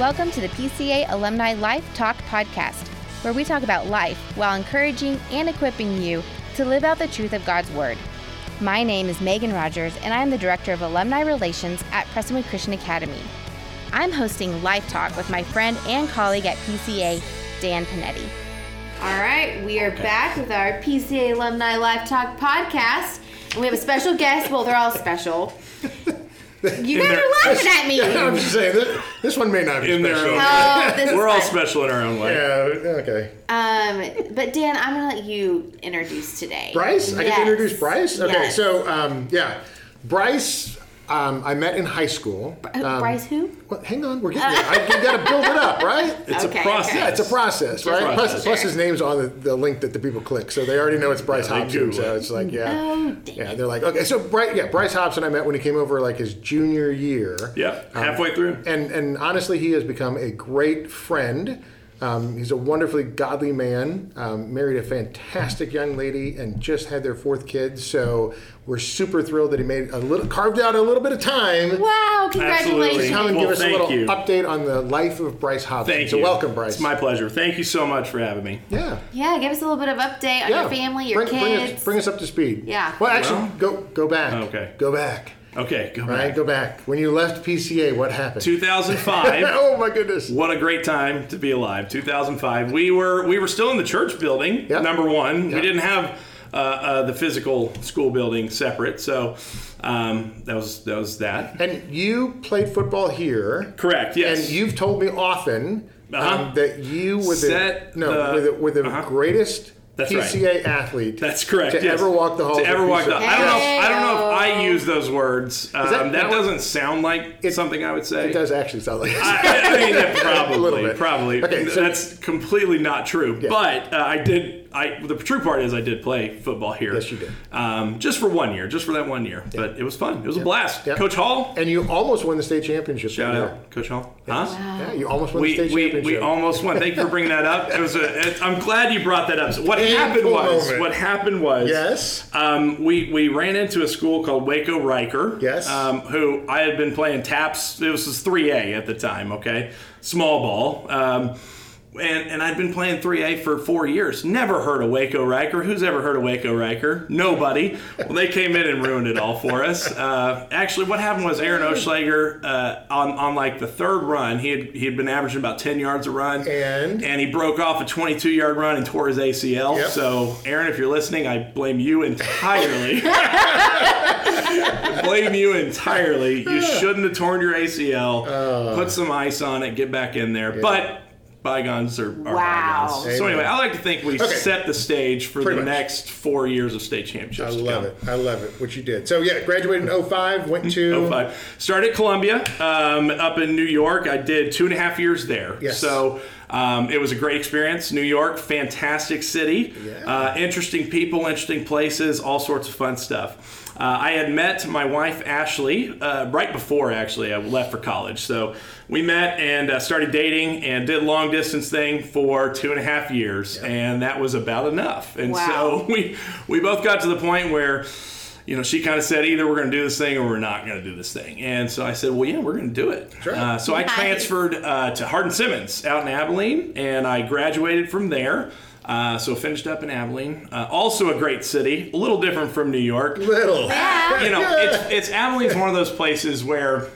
Welcome to the PCA Alumni Life Talk Podcast, where we talk about life while encouraging and equipping you to live out the truth of God's Word. My name is Megan Rogers, and I am the Director of Alumni Relations at Prestonwood Christian Academy. I'm hosting Life Talk with my friend and colleague at PCA, Dan Panetti. All right, we are back with our PCA Alumni Life Talk podcast. And we have a special guest. Well, they're all special. You guys their- are laughing at me. I'm just saying this, this one may not be In their special. own- Oh, this We're all fun. special in our own way. Yeah. Okay. Um, but Dan, I'm gonna let you introduce today. Bryce, I get Yes. to introduce Bryce. Okay. Yes. So um, yeah, Bryce. Um, I met in high school. Uh, Um, Bryce, who? Well, hang on, we're getting there. I, you got to build it up, right? It's Okay, a process. Yeah, it's a process, right? process. Plus, plus his name's on the, the link that the people click, so they already know it's Bryce Yeah, they Hobson. So it's like, yeah, Oh, dang yeah. They're like, okay, so Bryce, yeah, Bryce Hobson. I met when he came over like his junior year. Yeah, halfway through. and and honestly, he has become a great friend. Um, he's a wonderfully godly man. Um, married a fantastic young lady, and just had their fourth kid. So we're super thrilled that he made a little, carved out a little bit of time. Wow! Absolutely. Congratulations. Come and Well, give us a little you. update on the life of Bryce Hobson. Thank so you. welcome, Bryce. It's my pleasure. Thank you so much for having me. yeah. Yeah, give us a little bit of update on Yeah. your family, your bring, Bring kids. us, bring us up to speed. Yeah. Well, actually, Well- go go back. Okay. Go back. Okay, go Right. back. Go back. When you left PCA, what happened? 2005. oh my goodness. What a great time to be alive. 2005. We were we were still in the church building. Yep. Number one, Yep. we didn't have uh, uh, the physical school building separate, so um, that was that was that. And you played football here. Correct. Yes. And you've told me often Uh-huh. um, that you were the Set no the- were the, were the uh-huh. greatest That's right. PCA athlete. That's correct. To yes. ever walk the halls. To ever walk the. PCA. I don't know. If, I don't know if I use those words. Um, that- that, now- doesn't sound like something I would say. It does actually sound like. I, I mean, yeah, probably, A little bit. probably. Okay, so- That's completely not true. But uh, I did. I the true part is I did play football here. Yes, you did. Um, just for one year, just for that one year. But it was fun. It was a blast. Coach Hall. and you almost won the state championship. Shout out, Coach Hall. Huh? Yeah, you almost won the state we, championship. we almost won. Thank you for bringing that up. It was a, it, I'm glad you brought that up. So what happened was moment. what happened was Yes. um, we we ran into a school called Waco Reicher. Yes. Um, who I had been playing TAPPS. It was 3A at the time. Okay, small ball. And, and I'd been playing 3A for four years. Never heard of Waco Reicher. Who's ever heard of Waco Reicher? Nobody. Well, they came in and ruined it all for us. Uh, actually, what happened was Aaron Oschlager, uh, on, on like the third run, he had, he had been averaging about 10 yards a run. And? And he broke off a 22 yard run and tore his ACL. Yep. So, Aaron, if you're listening, I blame you entirely. blame you entirely. You shouldn't have torn your ACL. Uh. Put some ice on it, get back in there. But bygones are, are Wow. bygones. So anyway, I like to think we Okay. set the stage for Pretty the much. next four years of state I championships. to love it. I love it. What you did. So yeah, graduated in 05, went to Oh five. Started at Columbia um, up in New York. I did two and a half years there. Yes. So um, it was a great experience. New York, fantastic city. Yeah. Uh, interesting people, interesting places, all sorts of fun stuff. Uh, I had met my wife Ashley uh, right before actually I left for college. So we met and uh, started dating and did long distance thing for two and a half years, and that was about enough. And Wow. so we we both got to the point where you know, she kind of said either we're going to do this thing or we're not going to do this thing. And so I said, well, yeah, we're going to do it. Sure. Uh, so I transferred uh, to Hardin Simmons out in Abilene, and I graduated from there. Uh, so finished up in Abilene. Uh, also a great city, a little different from New York. little. You know, it's, it's Abilene's one of those places where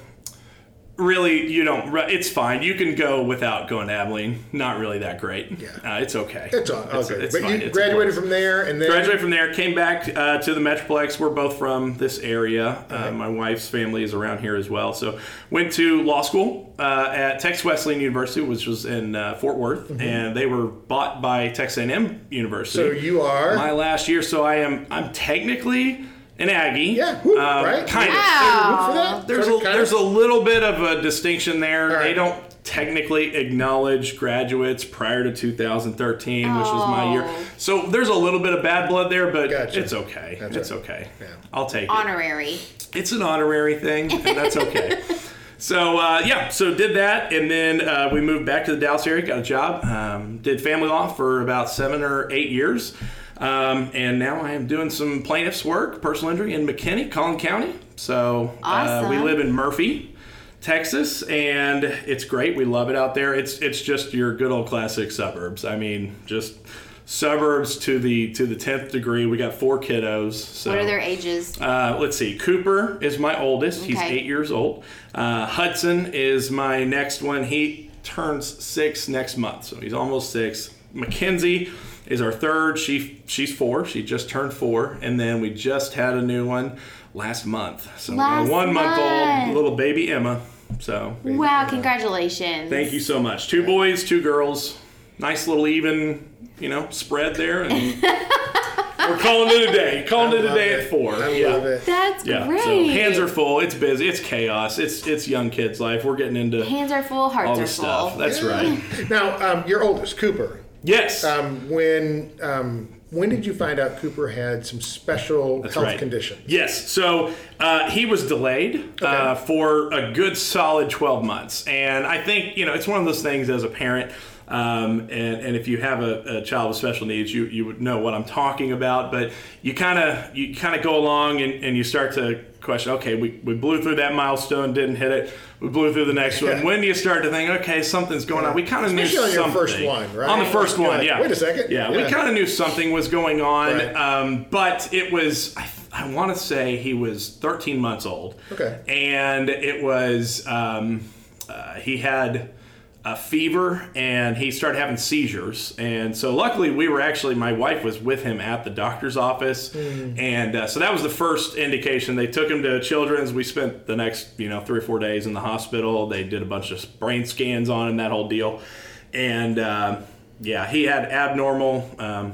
really you don't. It's fine. You can go without going to Abilene. Not really that great. Yeah. Uh, it's okay. It's all It's- okay. it's but fine. you It's graduated from there and then Graduated from there, came back uh, to the Metroplex. We're both from this area. Uh, my wife's family is around here as well. So went to law school uh, at Texas Wesleyan University, which was in uh, Fort Worth, and they were bought by Texas A&M University. Mm-hmm. So you are my last year. So I am. I'm technically an Aggie. Yeah, whoop, Um, right? Kind of. Wow. Root? There's a, there's kind a little bit of a distinction there. right. They don't technically acknowledge graduates prior to 2013, which was my year. Oh. So there's a little bit of bad blood there, but Gotcha. it's okay. That's it's right. okay. Yeah. I'll take it. Honorary. It's an honorary thing, and that's okay. So uh, yeah, so did that, and then uh, we moved back to the Dallas area, got a job, um, did family law for about seven or eight years, um, and now I am doing some plaintiffs work, personal injury in McKinney, Collin County. So uh, we live in Murphy. Texas, and it's great. We love it out there. It's it's just your good old classic suburbs. I mean, just suburbs to the to the tenth degree. We got four kiddos. So. What are their ages? Uh, let's see. Cooper is my oldest. He's eight years old. Uh, Hudson is my next one. He turns six next month, so he's almost six. Mackenzie is our third. She she's four. She just turned four, and then we just had a new one last month. So Last a one month month. old little baby Emma. So Wow, congratulations. thank you so much. Two boys, two girls. Nice little even, you know, spread there, and we're calling it a day. Calling it a day it. at four. I yeah. love it. That's Yeah, great. so hands are full. It's busy. It's chaos. It's it's young kids' life. We're getting into Hands are full, hearts all are full. stuff. That's right. Now, um, your oldest, Cooper. Yes. Um, when um, when did you find out Cooper had some special That's health right. conditions? Yes. So uh, he was delayed uh, for a good solid 12 months. And I think, you know, it's one of those things as a parent. Um, and, and if you have a, a child with special needs, you, you would know what I'm talking about. But you kind of you kind of go along and, and you start to question. Okay, we, we blew through that milestone, didn't hit it. We blew through the next one. When do you start to think, okay, something's going on? We kind of knew Especially on your something first one, right? on the first one. yeah. "Wait a second. Yeah, we kind of knew something was going on. Right. Um, but it was, I, I want to say he was 13 months old. Okay. And it was, um, uh, he had a fever and he started having seizures. And so luckily we were actually, my wife was with him at the doctor's office. And uh, so that was the first indication. They took him to Children's. We spent the next, you know, three or four days in the hospital. They did a bunch of brain scans on him, that whole deal. And uh, yeah, he had abnormal um,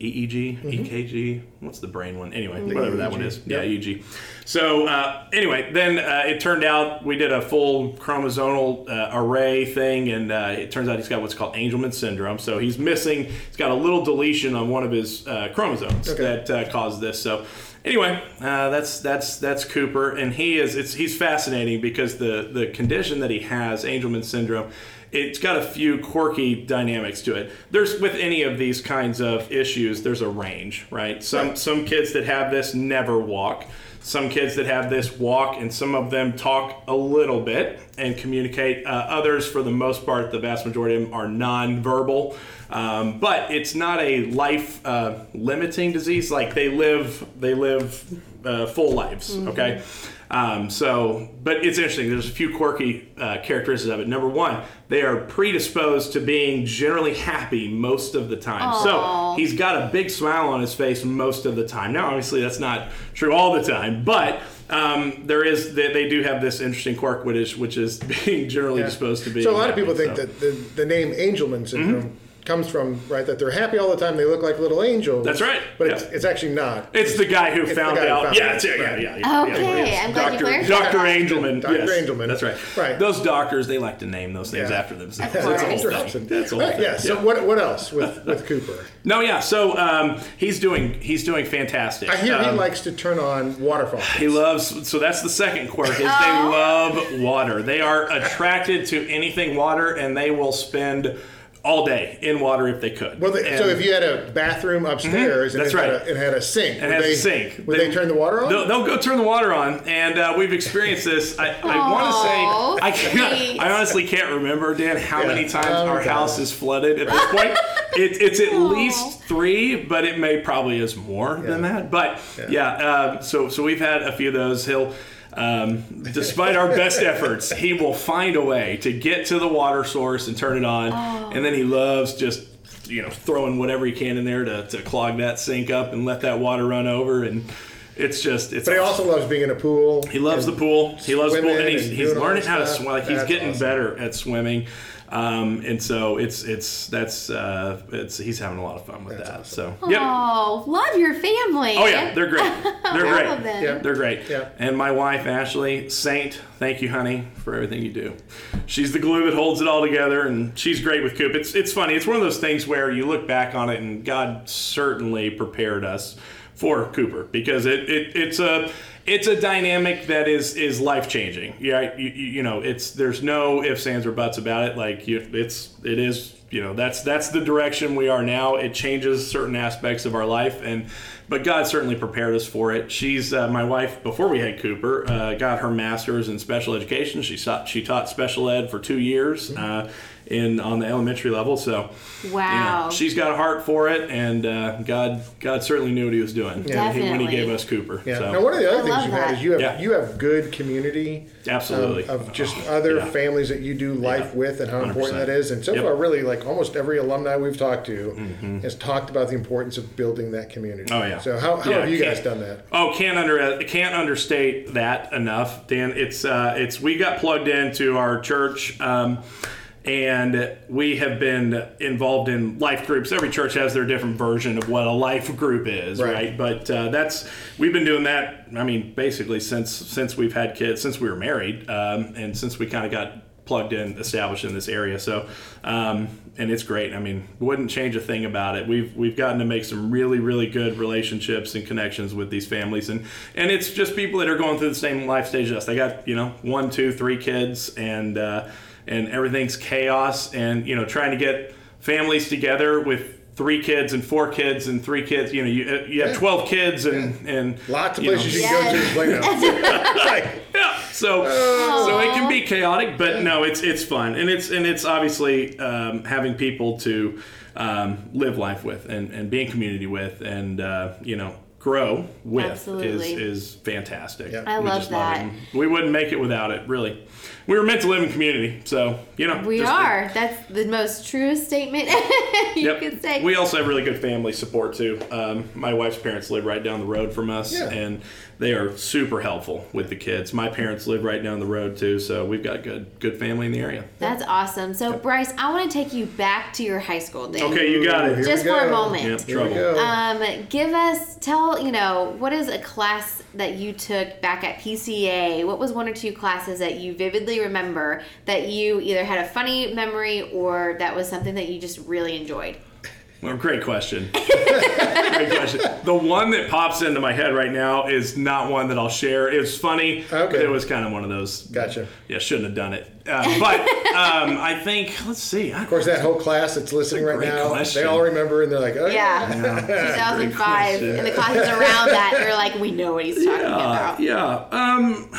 EEG, EKG. What's the brain one? Anyway, whatever that one EEG, is. Yeah, EEG. So uh, anyway, then uh, it turned out we did a full chromosomal uh, array thing, and uh, it turns out he's got what's called Angelman syndrome. So he's missing. He's got a little deletion on one of his uh, chromosomes Okay. that uh, caused this. So. Anyway, uh, that's that's that's Cooper, and he is it's he's fascinating because the the condition that he has, Angelman syndrome, it's got a few quirky dynamics to it. There's with any of these kinds of issues, there's a range, right? Some Right. some kids that have this never walk. Some kids that have this walk, and some of them talk a little bit and communicate. Uh, others, for the most part, the vast majority of them are non-verbal. Um, but it's not a life uh, limiting disease. Like they live, they live uh, full lives. Okay. Um, so, but it's interesting. There's a few quirky uh, characteristics of it. Number one, they are predisposed to being generally happy most of the time. Aw. So he's got a big smile on his face most of the time. Now, obviously, that's not true all the time, but um, there is they, they do have this interesting quirk, which is which is being generally disposed to be. So a lot of people happy, think so. Mm-hmm. that the, the name Angelman syndrome comes from right that they're happy all the time. They look like little angels. That's right, But yeah. it's, it's actually not. It's the guy who found guy who out. found yeah, it, it's, yeah, yeah, yeah, yeah, Okay, yeah. I'm glad you Dr. clarified Dr. Angelman. Dr. yes, Angelman. That's right. Right. Those doctors, they like to name those things Yeah. after themselves. Of That's the course. whole thing. That's the whole Right, thing. yeah. So what what else with with Cooper? No, yeah. So um, he's doing he's doing fantastic. I hear he Um, likes to turn on waterfalls. He loves so that's the second quirk is they Oh. love water. They are attracted to anything water and they will spend all day in water if they could. Well, they, so if you had a bathroom upstairs and That's it, right. had a, it had a sink, it would has they, a sink. Would they, turn the water on? They'll, they'll go turn the water on, and uh, we've experienced this. I, I want to say I can't. I honestly can't remember, Dan, how Yeah. many times Oh, our God. house is flooded at this point. it, it's at Aw. least three, but it may probably is more than that. But yeah, uh, so so we've had a few of those. He'll. Um, despite our best efforts, he will find a way to get to the water source and turn it on, and then he loves just you know throwing whatever he can in there to, to clog that sink up and let that water run over, and it's just it's but he also loves being in a pool. he loves the pool. He loves the pool, swimming and he's, and he's learning how to swim. Like he's getting awesome. better at swimming, um, and so it's it's that's uh, it's he's having a lot of fun with That's that. awesome. So yep. Oh, love your family. Oh yeah, they're great. They're great. them. Yeah. They're great. Yeah. And my wife Ashley, Saint, thank you, honey, for everything you do. She's the glue that holds it all together, and she's great with Coop. It's it's funny. It's one of those things where you look back on it, and God certainly prepared us for Cooper because it, it it's a it's a dynamic that is is life changing. Yeah, you, you, know, it's there's no ifs, ands, or buts about it. Like you, it's it is you know that's that's the direction we are now. It changes certain aspects of our life, and but God certainly prepared us for it. She's uh, my wife before we had Cooper. Uh, got her master's in special education. She taught she taught special ed for two years. Uh, in on the elementary level, so you know, Wow. she's got a heart for it, and uh, God God certainly knew what He was doing Yeah. when he- when He gave us Cooper. Yeah. So. Now, one of the I other things love you have is you have Yeah. you have good community. Absolutely. um, of just other Yeah. families that you do life Yeah. with and how important 100%. that is. And so Yep. far, really, like almost every alumni we've talked to Mm-hmm. has talked about the importance of building that community. Oh, yeah. So how, how Yeah, have you guys done that? Oh, can't under can't understate that enough, Dan. It's uh, it's we got plugged into our church. Um, and we have been involved in life groups. Every church has their different version of what a life group is, Right. right? But uh, that's we've been doing that. I mean, basically since since we've had kids, since we were married, um, and since we kind of got plugged in, established in this area. So, um, and it's great. I mean, wouldn't change a thing about it. We've we've gotten to make some really really good relationships and connections with these families, and and it's just people that are going through the same life stage as us. They got you know one, two, three kids, and uh, and everything's chaos, and you know trying to get families together with. Three kids and four kids and three kids. You know, you, uh, you have Yeah. twelve kids and and Lots of you know, places you Yes. can go to to play now. yeah. So so it can be chaotic, but no, it's it's fun, and it's and it's obviously um, having people to um, live life with and, and be in community with, and uh, you know grow with Absolutely. is is fantastic. Yeah. I We love just that. it. We wouldn't make it without it. Really, we were meant to live in community, so you know We just- are. That's the most truest statement you Yep. could say. We also have really good family support too. Um, my wife's parents live right down the road from us, Yeah. and they are super helpful with the kids. My parents live right down the road too, so we've got good good family in the area. That's awesome. So, Bryce, I want to take you back to your high school days. Okay, you got it. here Just we for a moment. Yep, Here we trouble. go. Um, give us, tell, you know, what is a class that you took back at PCA? What was one or two classes that you vividly remember that you either had a funny memory or that was something that you just really enjoyed? Well, great question. great question. The one that pops into my head right now is not one that I'll share. It's funny. Okay. but It was kind of one of those. Gotcha. Yeah, shouldn't have done it. Uh, but um, I think let's see. I, Of course, that whole class that's listening right now, question. they all remember and they're like, oh, Yeah. Great 2005. And the classes around that, they're like, we know what he's talking uh, about. yeah. Um,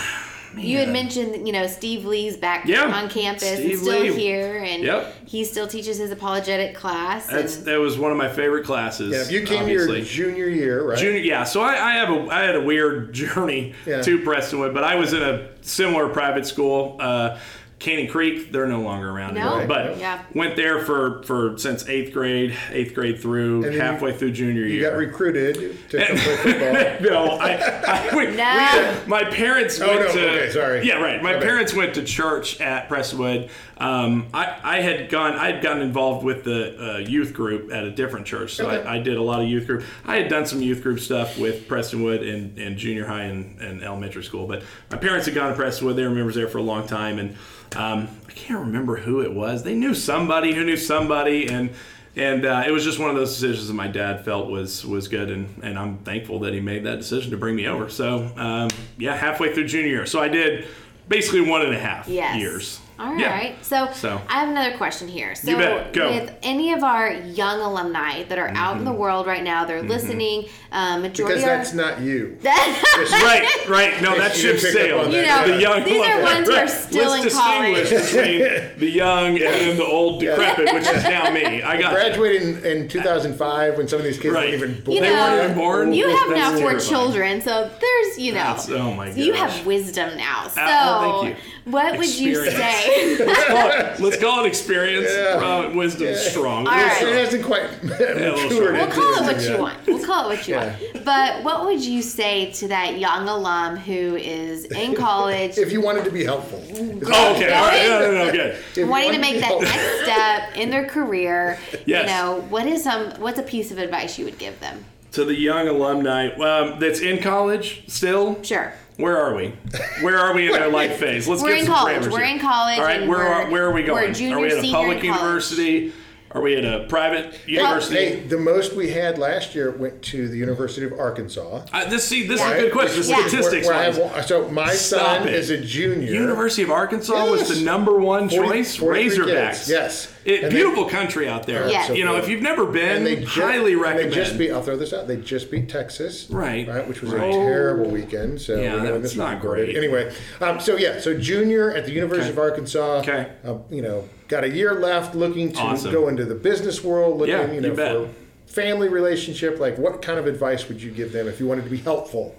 You had mentioned, you know, Steve Lee's back Yeah, on campus and still Lee. here, and Yep. he still teaches his apologetic class. That's and that was one of my favorite classes. Yeah, if you came obviously. your junior year, right? Junior, yeah. So I, I have a I had a weird journey Yeah. to Prestonwood, but I was in a similar private school, uh, Caney Creek. They're no longer around No. anymore, but Yeah. went there for for since eighth grade, eighth grade through And then halfway through junior you year. You got recruited to come play football. no, I, I we, we, No. uh, my parents Oh, went no, to. okay, sorry. Yeah, right. My My bad. parents went to church at Prestonwood. Um, I, I had gone. I had gotten involved with the uh, youth group at a different church, so Okay. I, I did a lot of youth group. I had done some youth group stuff with Prestonwood and, in junior high and, and elementary school, but my parents had gone to Prestonwood. They were members there for a long time, and um, I can't remember who it was. They knew somebody who knew somebody, and and uh, it was just one of those decisions that my dad felt was was good, and, and I'm thankful that he made that decision to bring me over. So um, yeah, halfway through junior year, so I did basically one and a half Yes. years. All right. Yeah. So, So- I have another question here. So bet. Go. with any of our young alumni that are out in Mm-hmm. the world right now, they're listening. Um, majority Because are that's not you. right, right. No, that You ship up sailed. on You know, the young these are ones who are still Let's in college. distinguish between the young and then the old decrepit, which is now me. I got. Graduated in, in 2005 when some of these kids Right. weren't even born. you They weren't know, even born? you have That's now four terrifying. children, so there's you know, That's- oh my you have wisdom now. So, oh, thank what would you Experience. say? Let's call it, let's call it experience. Yeah. Uh, wisdom strong. All right. It hasn't quite little matured. short. We'll into call it what you yet. want. We'll call it what you Yeah. want. But what would you say to that young alum who is in college, If you wanted to be helpful. Oh, okay. All right. No, no, no. Good. If you wanting to make be that helpful. next step in their career? Yes. You know, what is some? What's a piece of advice you would give them? To the young alumni um, that's in college still. Sure. Where are we? Where are we in their life phase? Let's We're get in some college. parameters We're here. in college All right, where are, where are we going? junior, are we at a public university? Are we at a private university? The most we had last year went to the University of Arkansas. Uh, this see, this Yeah. is a good question. The Yeah. statistics. Where- where have so my Stop son it. is a junior. University of Arkansas was the number one 40 choice. Razorbacks. kids, yes. It, And they- beautiful country out there. Yes. You know, if you've never been, And they ju- highly recommend. They just beat. I'll throw this out. They just beat Texas. Right. Right. Which was Right. a terrible weekend. So Yeah, that's this not great. Anyway, um, so yeah, so junior at the University Okay. of Arkansas. Okay. Uh, you know, got a year left, looking to Awesome. go into the business world, looking Yeah, you know you bet. for family relationship. Like, what kind of advice would you give them if you wanted to be helpful?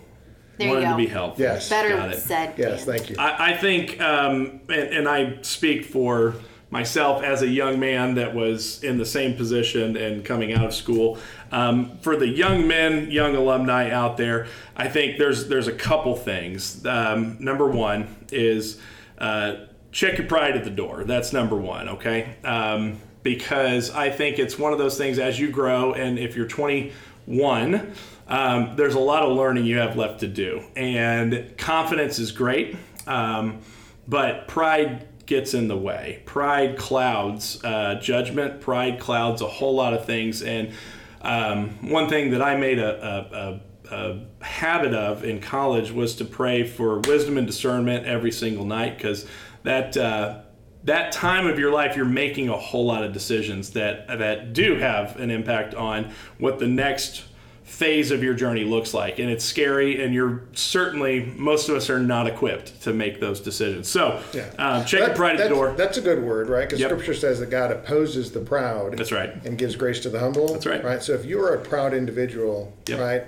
There wanted you go. to be helpful. Yes. Better Got it. said. Yes. Thank you. I, I think, um, and, and I speak for myself as a young man that was in the same position and coming out of school. Um, for the young men, young alumni out there, I think there's there's a couple things. Um, number one is uh, check your pride at the door. That's number one. Okay. Um, because I think it's one of those things as you grow, and if you're 21, um, there's a lot of learning you have left to do. And confidence is great, um, but pride gets in the way. Pride clouds uh, judgment, pride clouds a whole lot of things. And um, one thing that I made a, a, a, a habit of in college was to pray for wisdom and discernment every single night because that. Uh, that time of your life you're making a whole lot of decisions that that do have an impact on what the next phase of your journey looks like and it's scary and you're certainly most of us are not equipped to make those decisions so Yeah. um, check your That- pride at the door That's a good word, right? Because Yep. Scripture says that God opposes the proud. That's right. And gives grace to the humble. That's right. Right. So if you are a proud individual, Yep. right,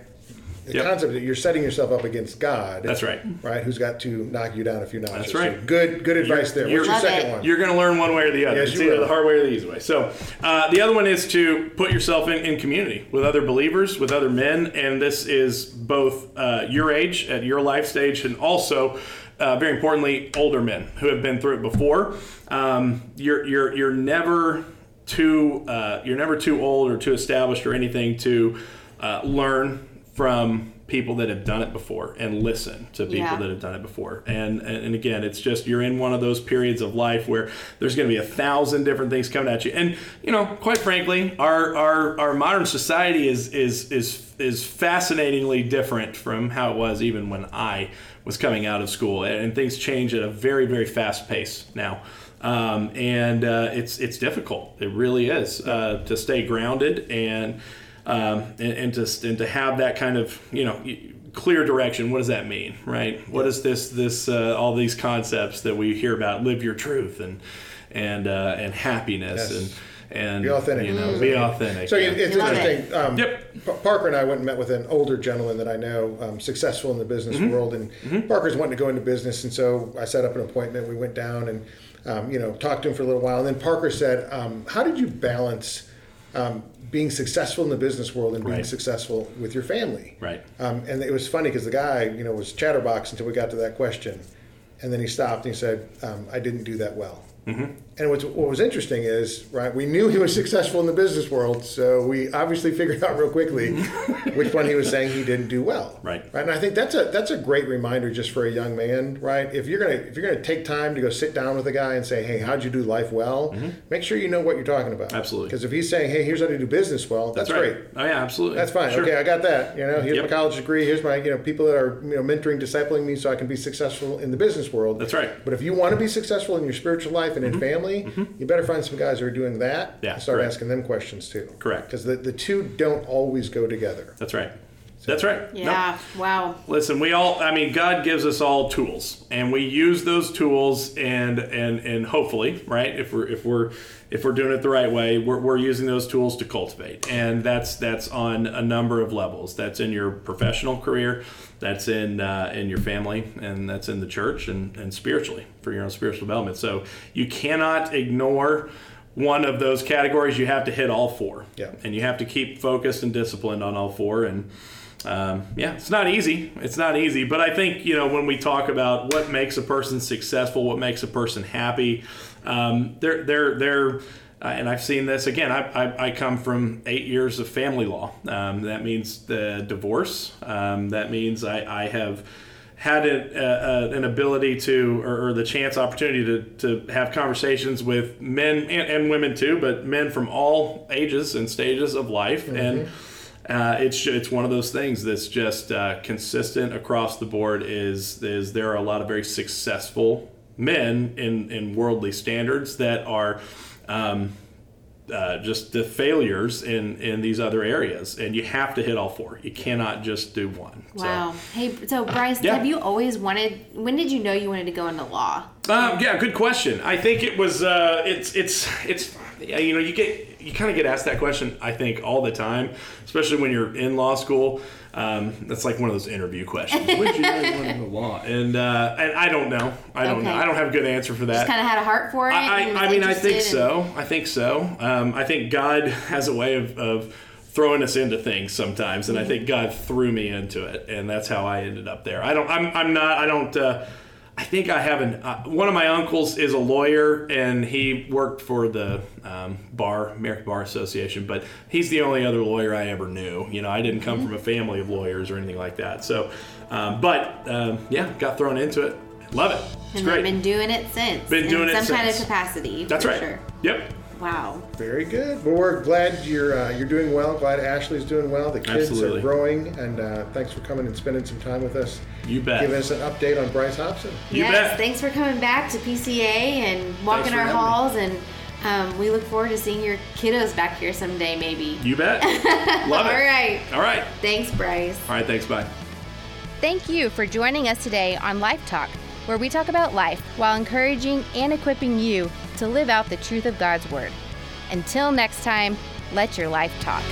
the Yep. concept that you're setting yourself up against God. That's right. Right. Who's got to knock you down a few notches. That's So right. good. Good advice there. you're- What's your second it. one? You're going to learn one way or the other. Yes, it's you either will. the hard way or the easy way. So uh, the other one is to put yourself in, in community with other believers, with other men, and this is both uh, your age at your life stage, and also. Uh, very importantly, older men who have been through it before. Um, you're you're you're never too uh, you're never too old or too established or anything to uh, learn from people that have done it before and listen to people Yeah. that have done it before. And, and and again, it's just you're in one of those periods of life where there's going to be a thousand different things coming at you. And you know, quite frankly, our our, our modern society is is is is fascinatingly different from how it was even when I was coming out of school. And, and things change at a very very fast pace now. Um, and uh, it's it's difficult. It really is uh, to stay grounded and um, and, and to and to have that kind of you know clear direction. What does that mean, right? What is this this uh, all these concepts that we hear about? Live your truth and and uh, and happiness Yes. and and Be authentic. You know, be authentic. So yeah. it's Love interesting. Um, Yep. Pa- Parker and I went and met with an older gentleman that I know, um, successful in the business Mm-hmm. world, and Parker's wanting to go into business, and so I set up an appointment. We went down and um, you know talked to him for a little while, and then Parker said, um, "How did you balance um, being successful in the business world and being Right. successful with your family?" Right. Um, and it was funny because the guy, you know, was chatterbox until we got to that question, and then he stopped and he said, um, "I didn't do that well." Mm-hmm. And what's, what was interesting is, right, we knew he was successful in the business world, so we obviously figured out real quickly which one he was saying he didn't do well. Right. Right. And I think that's a that's a great reminder just for a young man, right? If you're gonna if you're gonna take time to go sit down with a guy and say, hey, how'd you do life well? Make sure you know what you're talking about. Mm-hmm. Absolutely. Because if he's saying, hey, here's how to do business well, that's, right. great. Oh yeah, absolutely. That's fine. Sure. Okay, I got that. You know, here's Yep. my college degree. Here's my you know people that are you know mentoring, discipling me, so I can be successful in the business world. That's right. Mm-hmm. But if you want to be successful in your spiritual life and in family, Mm-hmm. you better find some guys who are doing that. Yeah, and start correct. asking them questions too. Correct. Because the, the two don't always go together. That's right. That's right. Nope. Yeah. Wow. Listen, we all I mean God gives us all tools and we use those tools and and and hopefully, right? If we're if we're if we're doing it the right way, we're, we're using those tools to cultivate. And that's that's on a number of levels. That's in your professional career, that's in uh, in your family, and that's in the church and, and spiritually for your own spiritual development. So you cannot ignore one of those categories. You have to hit all four. Yeah. And you have to keep focused and disciplined on all four and um, yeah, it's not easy. It's not easy, but I think you know when we talk about what makes a person successful, what makes a person happy, um, they're they're they're. Uh, and I've seen this again. I, I, I come from eight years of family law. Um, that means the divorce. Um, that means I, I have had a, a, an ability to, or, or, the chance, opportunity to, to have conversations with men and, and, women too, but men from all ages and stages of life. Mm-hmm. And uh, it's it's one of those things that's just uh, consistent across the board. Is is there are a lot of very successful men in in worldly standards that are. Um, uh, just the failures in in these other areas, and you have to hit all four. You cannot just do one. Wow. So, hey, so Bryce, yeah. have you always wanted? When did you know you wanted to go into law? Um, yeah, good question. I think it was. Uh, it's it's it's. Yeah, you know, you get you kind of get asked that question. I think all the time, especially when you're in law school. Um, that's like one of those interview questions. When you you wanted to law? And uh, and I don't know. I don't okay. know. I don't have a good answer for that. Just kind of had a heart for it. I, I, I mean, I think so. I think so. Um, I think God has a way of, of throwing us into things sometimes, and I think God threw me into it, and that's how I ended up there. I don't. I'm. I'm not. I don't. Uh, I think I have an. Uh, one of my uncles is a lawyer, and he worked for the um, bar, American Bar Association. But he's the only other lawyer I ever knew. You know, I didn't come mm-hmm. from a family of lawyers or anything like that. So, um, but um, yeah, got thrown into it. Love it. It's and great. Been doing it since. Been doing it some since. kind of capacity. That's right. Sure. Yep. Wow. Very good. Well, we're glad you're uh, you're doing well. Glad Ashley's doing well. The kids Absolutely. are growing, and uh, thanks for coming and spending some time with us. You bet. Giving us an update on Bryce Hobson. You yes. Bet. Thanks for coming back to PCA and walking our halls, me. and um, we look forward to seeing your kiddos back here someday, maybe. You bet. Love it. All right. All right. Thanks, Bryce. All right. Thanks. Bye. Thank you for joining us today on Life Talk, where we talk about life while encouraging and equipping you to live out the truth of God's Word. Until next time, let your life talk.